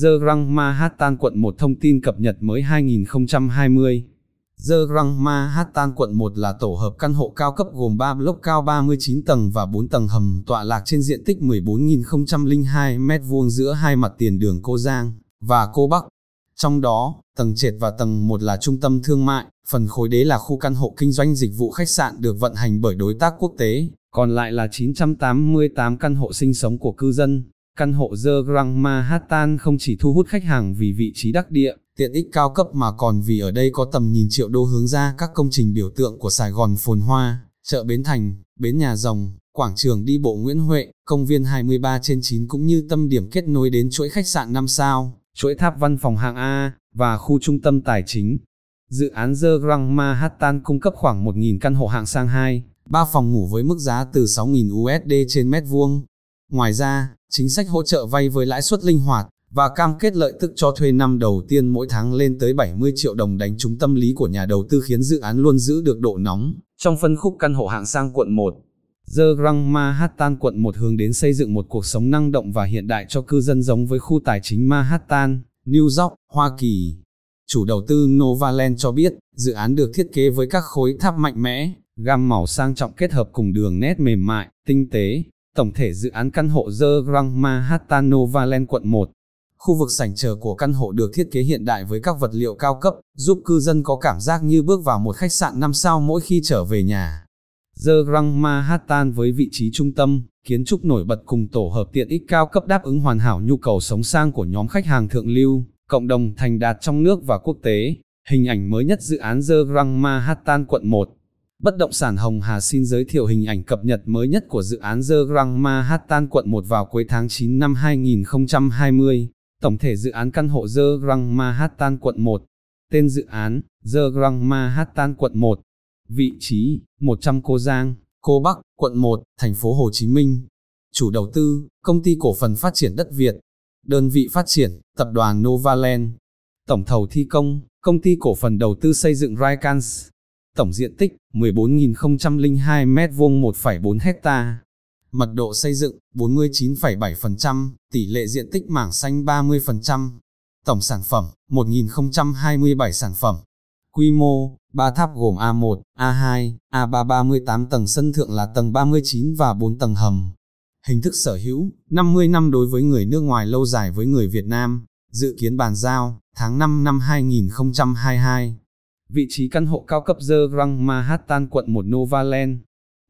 The Grand Manhattan quận 1 thông tin cập nhật mới 2020. The Grand Manhattan quận 1 là tổ hợp căn hộ cao cấp gồm 3 block cao 39 tầng và 4 tầng hầm tọa lạc trên diện tích 14.002 m2 giữa hai mặt tiền đường Cô Giang và Cô Bắc. Trong đó, tầng trệt và tầng 1 là trung tâm thương mại, phần khối đế là khu căn hộ kinh doanh dịch vụ khách sạn được vận hành bởi đối tác quốc tế, còn lại là 988 căn hộ sinh sống của cư dân. Căn hộ The Grand Manhattan không chỉ thu hút khách hàng vì vị trí đắc địa, tiện ích cao cấp mà còn vì ở đây có tầm nhìn triệu đô hướng ra các công trình biểu tượng của Sài Gòn phồn hoa, chợ Bến Thành, Bến Nhà Rồng, quảng trường đi bộ Nguyễn Huệ, công viên 23 trên 9 cũng như tâm điểm kết nối đến chuỗi khách sạn 5 sao, chuỗi tháp văn phòng hạng A, và khu trung tâm tài chính. Dự án The Grand Manhattan cung cấp khoảng 1.000 căn hộ hạng sang 2, 3 phòng ngủ với mức giá từ 6.000 USD trên mét vuông. Ngoài ra, chính sách hỗ trợ vay với lãi suất linh hoạt, và cam kết lợi tức cho thuê năm đầu tiên mỗi tháng lên tới 70 triệu đồng đánh trúng tâm lý của nhà đầu tư khiến dự án luôn giữ được độ nóng. Trong phân khúc căn hộ hạng sang quận 1, The Grand Manhattan quận 1 hướng đến xây dựng một cuộc sống năng động và hiện đại cho cư dân giống với khu tài chính Manhattan, New York, Hoa Kỳ. Chủ đầu tư Novaland cho biết, dự án được thiết kế với các khối tháp mạnh mẽ, gam màu sang trọng kết hợp cùng đường nét mềm mại, tinh tế. Tổng thể dự án căn hộ The Grand Manhattan Novaland quận 1 Khu vực sảnh chờ của căn hộ được thiết kế hiện đại với các vật liệu cao cấp, giúp cư dân có cảm giác như bước vào một khách sạn 5 sao mỗi khi trở về nhà. The Grand Manhattan với vị trí trung tâm, kiến trúc nổi bật cùng tổ hợp tiện ích cao cấp đáp ứng hoàn hảo nhu cầu sống sang của nhóm khách hàng thượng lưu, cộng đồng thành đạt trong nước và quốc tế. Hình ảnh mới nhất dự án The Grand Manhattan quận 1. Bất động sản Hồng Hà xin giới thiệu hình ảnh cập nhật mới nhất của dự án The Grand Manhattan quận 1 vào cuối tháng 9 năm 2020. Tổng thể dự án căn hộ The Grand Manhattan quận 1. Tên dự án, The Grand Manhattan quận 1. Vị trí, 100 Cô Giang, Cô Bắc, quận 1, thành phố Hồ Chí Minh. Chủ đầu tư, Công ty Cổ phần Phát triển Đất Việt. Đơn vị phát triển, Tập đoàn Novaland. Tổng thầu thi công, Công ty Cổ phần Đầu tư Xây dựng Raikans. Tổng diện tích, 14.002 m2 1,4 hecta mật độ xây dựng 49,7%, tỷ lệ diện tích mảng xanh 30%, tổng sản phẩm 1027 sản phẩm. Quy mô, 3 tháp gồm A1, A2, A3 38 tầng sân thượng là tầng 39 và 4 tầng hầm. Hình thức sở hữu, 50 năm đối với người nước ngoài lâu dài với người Việt Nam, dự kiến bàn giao, tháng 5 năm 2022. Vị trí căn hộ cao cấp The Grand Manhattan quận 1 Novaland,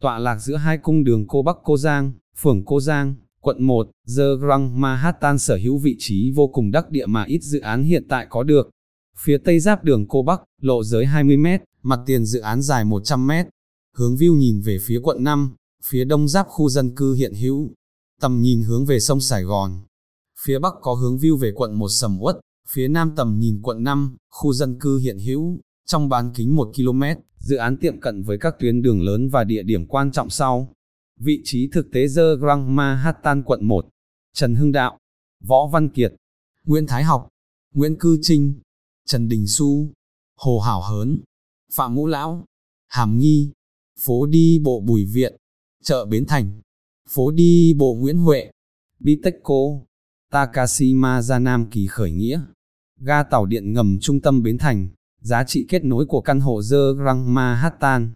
tọa lạc giữa hai cung đường Cô Bắc Cô Giang, phường Cô Giang, quận 1, The Grand Manhattan sở hữu vị trí vô cùng đắc địa mà ít dự án hiện tại có được. Phía tây giáp đường Cô Bắc, lộ giới 20m, mặt tiền dự án dài 100m, hướng view nhìn về phía quận 5, phía đông giáp khu dân cư hiện hữu, tầm nhìn hướng về sông Sài Gòn. Phía bắc có hướng view về quận 1 sầm uất, phía nam tầm nhìn quận 5, khu dân cư hiện hữu, trong bán kính 1 km, dự án tiệm cận với các tuyến đường lớn và địa điểm quan trọng sau. Vị trí thực tế The Grand Manhattan quận 1, Trần Hưng Đạo, Võ Văn Kiệt, Nguyễn Thái Học, Nguyễn Cư Trinh, Trần Đình Xu, Hồ Hảo Hớn, Phạm Ngũ Lão, Hàm Nghi, phố đi bộ Bùi Viện, chợ Bến Thành, phố đi bộ Nguyễn Huệ, Bitexco, Takashima ra Nam Kỳ khởi nghĩa, ga tàu điện ngầm trung tâm Bến Thành, Giá trị kết nối của căn hộ The Grand Manhattan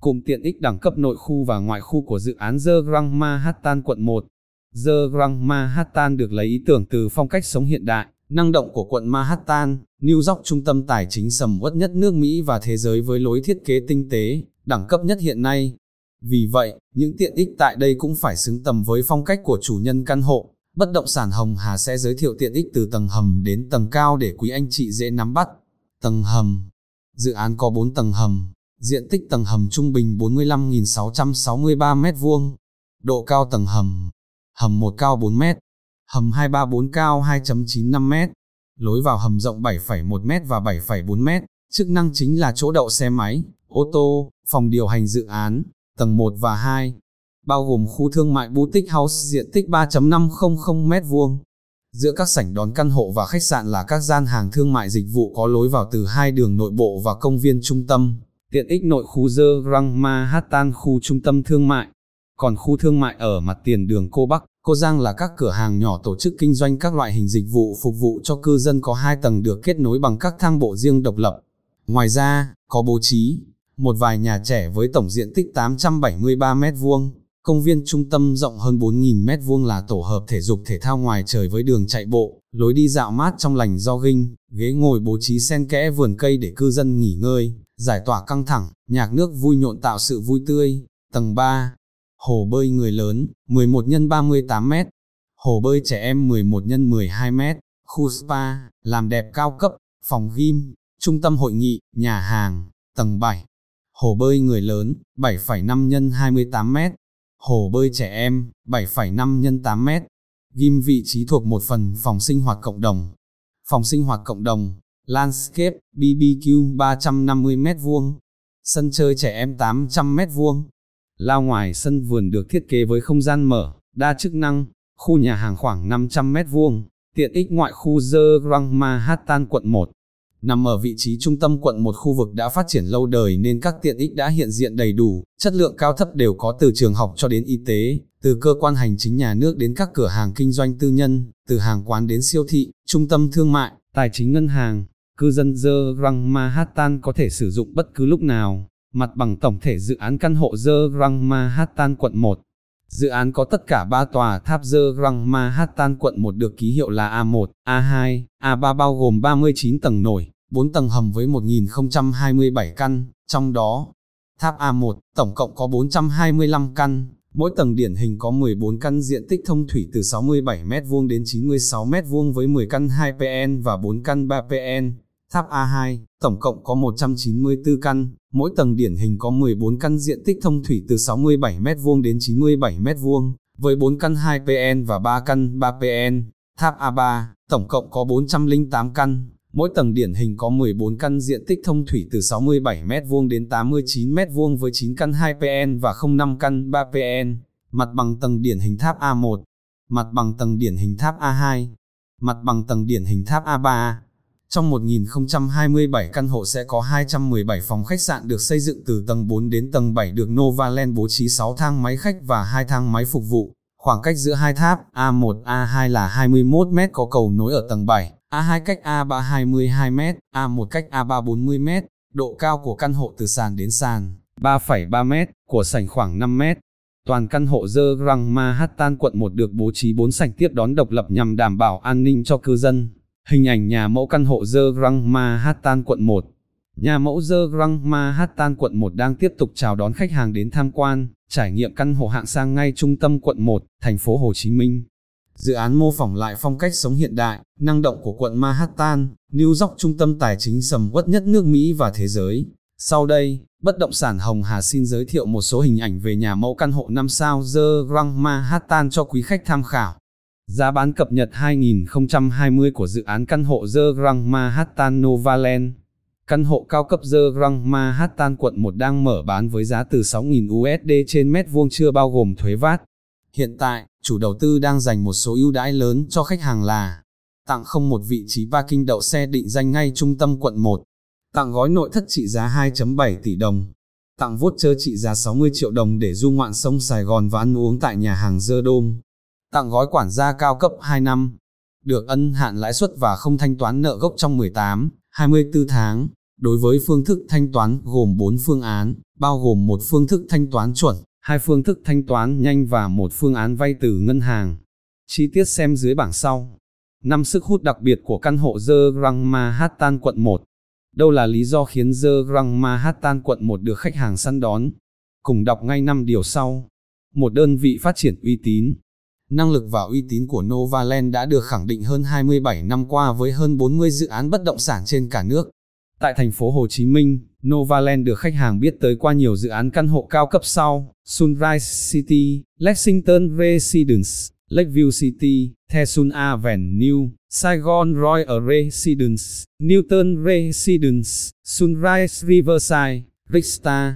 Cùng tiện ích đẳng cấp nội khu và ngoại khu của dự án The Grand Manhattan quận 1 The Grand Manhattan được lấy ý tưởng từ phong cách sống hiện đại, năng động của quận Manhattan, New York trung tâm tài chính sầm uất nhất nước Mỹ và thế giới với lối thiết kế tinh tế, đẳng cấp nhất hiện nay. Vì vậy, những tiện ích tại đây cũng phải xứng tầm với phong cách của chủ nhân căn hộ. Bất động sản Hồng Hà sẽ giới thiệu tiện ích từ tầng hầm đến tầng cao để quý anh chị dễ nắm bắt. Tầng hầm. Dự án có 4 tầng hầm, diện tích tầng hầm trung bình 45.663 m2, độ cao tầng hầm, hầm 1 cao 4 m, hầm 234 cao 2.95 m, lối vào hầm rộng 7,1 m và 7,4 m, chức năng chính là chỗ đậu xe máy, ô tô, phòng điều hành dự án, tầng 1 và 2, bao gồm khu thương mại boutique house diện tích 3.500 m2, Giữa các sảnh đón căn hộ và khách sạn là các gian hàng thương mại dịch vụ có lối vào từ hai đường nội bộ và công viên trung tâm, tiện ích nội khu The Grand Manhattan khu trung tâm thương mại. Còn khu thương mại ở mặt tiền đường Cô Bắc, Cô Giang là các cửa hàng nhỏ tổ chức kinh doanh các loại hình dịch vụ phục vụ cho cư dân có hai tầng được kết nối bằng các thang bộ riêng độc lập. Ngoài ra, có bố trí một vài nhà trẻ với tổng diện tích 873 m2, công viên trung tâm rộng hơn 4.000 m2 là tổ hợp thể dục thể thao ngoài trời với đường chạy bộ, lối đi dạo mát trong lành jogging, ghế ngồi bố trí xen kẽ vườn cây để cư dân nghỉ ngơi, giải tỏa căng thẳng, nhạc nước vui nhộn tạo sự vui tươi. Tầng 3, hồ bơi người lớn, 11 x 38 m, hồ bơi trẻ em 11 x 12 m, khu spa, làm đẹp cao cấp, phòng gym, trung tâm hội nghị, nhà hàng, tầng 7, hồ bơi người lớn, 7,5 x 28 mét hồ bơi trẻ em, 7,5 x 8 m, ghim vị trí thuộc một phần phòng sinh hoạt cộng đồng. Phòng sinh hoạt cộng đồng, landscape, BBQ 350 mét vuông, sân chơi trẻ em 800 mét vuông. lao ngoài sân vườn được thiết kế với không gian mở, đa chức năng, khu nhà hàng khoảng 500 mét vuông, tiện ích ngoại khu The Grand Manhattan quận 1. Nằm ở vị trí trung tâm quận một khu vực đã phát triển lâu đời nên các tiện ích đã hiện diện đầy đủ, chất lượng cao thấp đều có từ trường học cho đến y tế, từ cơ quan hành chính nhà nước đến các cửa hàng kinh doanh tư nhân, từ hàng quán đến siêu thị, trung tâm thương mại, tài chính ngân hàng. Cư dân The Grand Manhattan có thể sử dụng bất cứ lúc nào, mặt bằng tổng thể dự án căn hộ The Grand Manhattan quận 1. Dự án có tất cả 3 tòa tháp dơ Grand Manhattan quận 1 được ký hiệu là A1, A2, A3 bao gồm 39 tầng nổi, 4 tầng hầm với 1027 căn, trong đó, tháp A1, tổng cộng có 425 căn, mỗi tầng điển hình có 14 căn diện tích thông thủy từ 67m2 đến 96m2 với 10 căn 2PN và 4 căn 3PN. Tháp A2, tổng cộng có 194 căn, mỗi tầng điển hình có 14 căn diện tích thông thủy từ 67m2 đến 97m2, với 4 căn 2PN và 3 căn 3PN. Tháp A3, tổng cộng có 408 căn, Mỗi tầng điển hình có 14 căn diện tích thông thủy từ 67m2 đến 89m2 với 9 căn 2PN và 05 căn 3PN. Mặt bằng tầng điển hình tháp A1, mặt bằng tầng điển hình tháp A2, mặt bằng tầng điển hình tháp A3. Trong 1027 căn hộ sẽ có 217 phòng khách sạn được xây dựng từ tầng 4 đến tầng 7 được Novaland bố trí 6 thang máy khách và 2 thang máy phục vụ. Khoảng cách giữa hai tháp A1, A2 là 21 m có cầu nối ở tầng 7. A2 cách A3 22m, A1 cách A3 40m, độ cao của căn hộ từ sàn đến sàn, 3,3m, của sảnh khoảng 5m. Toàn căn hộ The Grand Manhattan quận 1 được bố trí 4 sảnh tiếp đón độc lập nhằm đảm bảo an ninh cho cư dân. Hình ảnh nhà mẫu căn hộ The Grand Manhattan quận 1 Nhà mẫu The Grand Manhattan quận 1 đang tiếp tục chào đón khách hàng đến tham quan, trải nghiệm căn hộ hạng sang ngay trung tâm quận 1, thành phố Hồ Chí Minh. Dự án mô phỏng lại phong cách sống hiện đại, năng động của quận Manhattan, New York trung tâm tài chính sầm uất nhất nước Mỹ và thế giới. Sau đây, bất động sản Hồng Hà xin giới thiệu một số hình ảnh về nhà mẫu căn hộ 5 sao The Grand Manhattan cho quý khách tham khảo. Giá bán cập nhật 2020 của dự án căn hộ The Grand Manhattan Novaland. Căn hộ cao cấp The Grand Manhattan quận 1 đang mở bán với giá từ 6.000 USD trên mét vuông chưa bao gồm thuế VAT. Hiện tại, chủ đầu tư đang dành một số ưu đãi lớn cho khách hàng là tặng không một vị trí parking đậu xe định danh ngay trung tâm quận 1, tặng gói nội thất trị giá 2.7 tỷ đồng, tặng voucher trị giá 60 triệu đồng để du ngoạn sông Sài Gòn và ăn uống tại nhà hàng Dơ Đôm, tặng gói quản gia cao cấp 2 năm, được ân hạn lãi suất và không thanh toán nợ gốc trong 18, 24 tháng. Đối với phương thức thanh toán gồm 4 phương án, bao gồm một phương thức thanh toán chuẩn, hai phương thức thanh toán nhanh và một phương án vay từ ngân hàng. Chi tiết xem dưới bảng sau. Năm sức hút đặc biệt của căn hộ The Grand Manhattan quận 1. Đâu là lý do khiến The Grand Manhattan quận 1 được khách hàng săn đón? Cùng đọc ngay năm điều sau. Một đơn vị phát triển uy tín. Năng lực và uy tín của Novaland đã được khẳng định hơn 27 năm qua với hơn 40 dự án bất động sản trên cả nước. Tại thành phố Hồ Chí Minh, Novaland được khách hàng biết tới qua nhiều dự án căn hộ cao cấp sau, Sunrise City, Lexington Residence, Lakeview City, Thesun Avenue, Saigon Royal Residence, Newton Residence, Sunrise Riverside, Rickstar.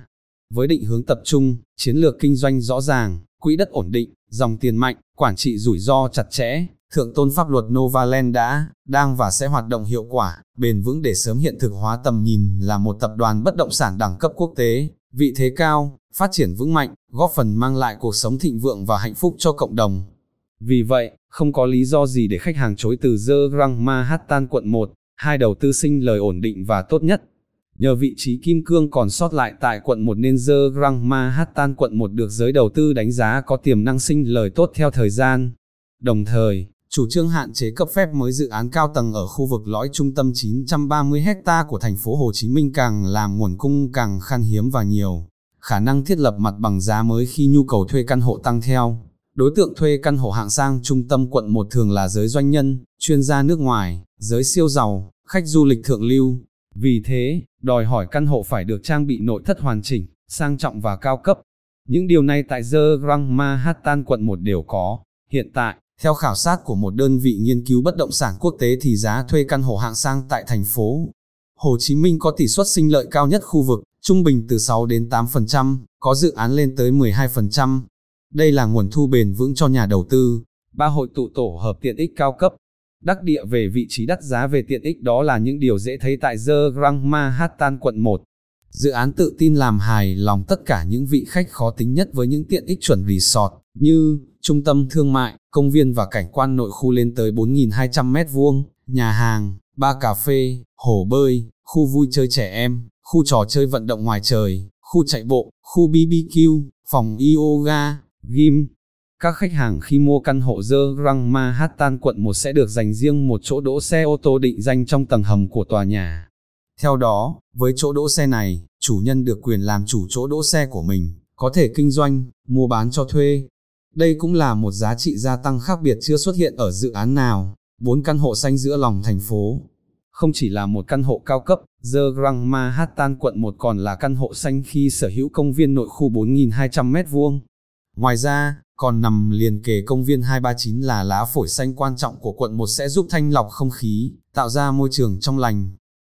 Với định hướng tập trung, chiến lược kinh doanh rõ ràng, quỹ đất ổn định, dòng tiền mạnh, quản trị rủi ro chặt chẽ, Thượng tôn pháp luật Novaland đã, đang và sẽ hoạt động hiệu quả, bền vững để sớm hiện thực hóa tầm nhìn là một tập đoàn bất động sản đẳng cấp quốc tế, vị thế cao, phát triển vững mạnh, góp phần mang lại cuộc sống thịnh vượng và hạnh phúc cho cộng đồng. Vì vậy, không có lý do gì để khách hàng chối từ The Grand Manhattan quận 1, hai đầu tư sinh lời ổn định và tốt nhất. Nhờ vị trí kim cương còn sót lại tại quận 1 nên The Grand Manhattan quận 1 được giới đầu tư đánh giá có tiềm năng sinh lời tốt theo thời gian. Đồng thời, chủ trương hạn chế cấp phép mới dự án cao tầng ở khu vực lõi trung tâm 930 ha của thành phố Hồ Chí Minh càng làm nguồn cung càng khan hiếm và nhiều. Khả năng thiết lập mặt bằng giá mới khi nhu cầu thuê căn hộ tăng theo. Đối tượng thuê căn hộ hạng sang trung tâm quận 1 thường là giới doanh nhân, chuyên gia nước ngoài, giới siêu giàu, khách du lịch thượng lưu. Vì thế, đòi hỏi căn hộ phải được trang bị nội thất hoàn chỉnh, sang trọng và cao cấp. Những điều này tại The Grand Manhattan quận 1 đều có. Hiện tại, theo khảo sát của một đơn vị nghiên cứu bất động sản quốc tế thì giá thuê căn hộ hạng sang tại thành phố Hồ Chí Minh có tỷ suất sinh lợi cao nhất khu vực, trung bình từ 6 đến 8%, có dự án lên tới 12%. Đây là nguồn thu bền vững cho nhà đầu tư. Ba hội tụ tổ hợp tiện ích cao cấp. Đắc địa về vị trí đắt giá về tiện ích đó là những điều dễ thấy tại The Grand Manhattan quận 1. Dự án tự tin làm hài lòng tất cả những vị khách khó tính nhất với những tiện ích chuẩn resort, như trung tâm thương mại, công viên và cảnh quan nội khu lên tới 4.200 mét vuông, nhà hàng, ba cà phê, hồ bơi, khu vui chơi trẻ em, khu trò chơi vận động ngoài trời, khu chạy bộ, khu BBQ, phòng yoga, gym. Các khách hàng khi mua căn hộ The Grand Manhattan quận 1 sẽ được dành riêng một chỗ đỗ xe ô tô định danh trong tầng hầm của tòa nhà. Theo đó, với chỗ đỗ xe này, chủ nhân được quyền làm chủ chỗ đỗ xe của mình, có thể kinh doanh, mua bán cho thuê. Đây cũng là một giá trị gia tăng khác biệt chưa xuất hiện ở dự án nào. Bốn căn hộ xanh giữa lòng thành phố. Không chỉ là một căn hộ cao cấp, The Grand Manhattan quận 1 còn là căn hộ xanh khi sở hữu công viên nội khu 4.200 m2. Ngoài ra, còn nằm liền kề công viên 239 là lá phổi xanh quan trọng của quận 1 sẽ giúp thanh lọc không khí, tạo ra môi trường trong lành,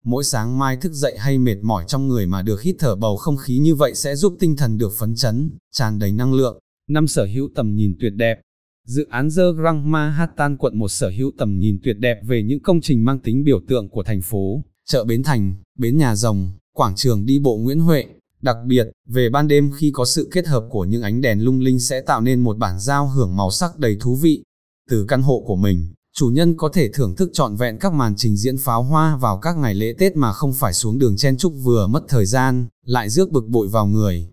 Mỗi sáng mai thức dậy hay mệt mỏi trong người mà được hít thở bầu không khí như vậy sẽ giúp tinh thần được phấn chấn, tràn đầy năng lượng. Năm sở hữu tầm nhìn tuyệt đẹp. Dự án The Grand Manhattan quận một sở hữu tầm nhìn tuyệt đẹp về những công trình mang tính biểu tượng của thành phố, chợ Bến Thành, Bến Nhà Rồng, quảng trường đi bộ Nguyễn Huệ. Đặc biệt, về ban đêm khi có sự kết hợp của những ánh đèn lung linh sẽ tạo nên một bản giao hưởng màu sắc đầy thú vị. Từ căn hộ của mình, chủ nhân có thể thưởng thức trọn vẹn các màn trình diễn pháo hoa vào các ngày lễ Tết mà không phải xuống đường chen chúc vừa mất thời gian, lại rước bực bội vào người.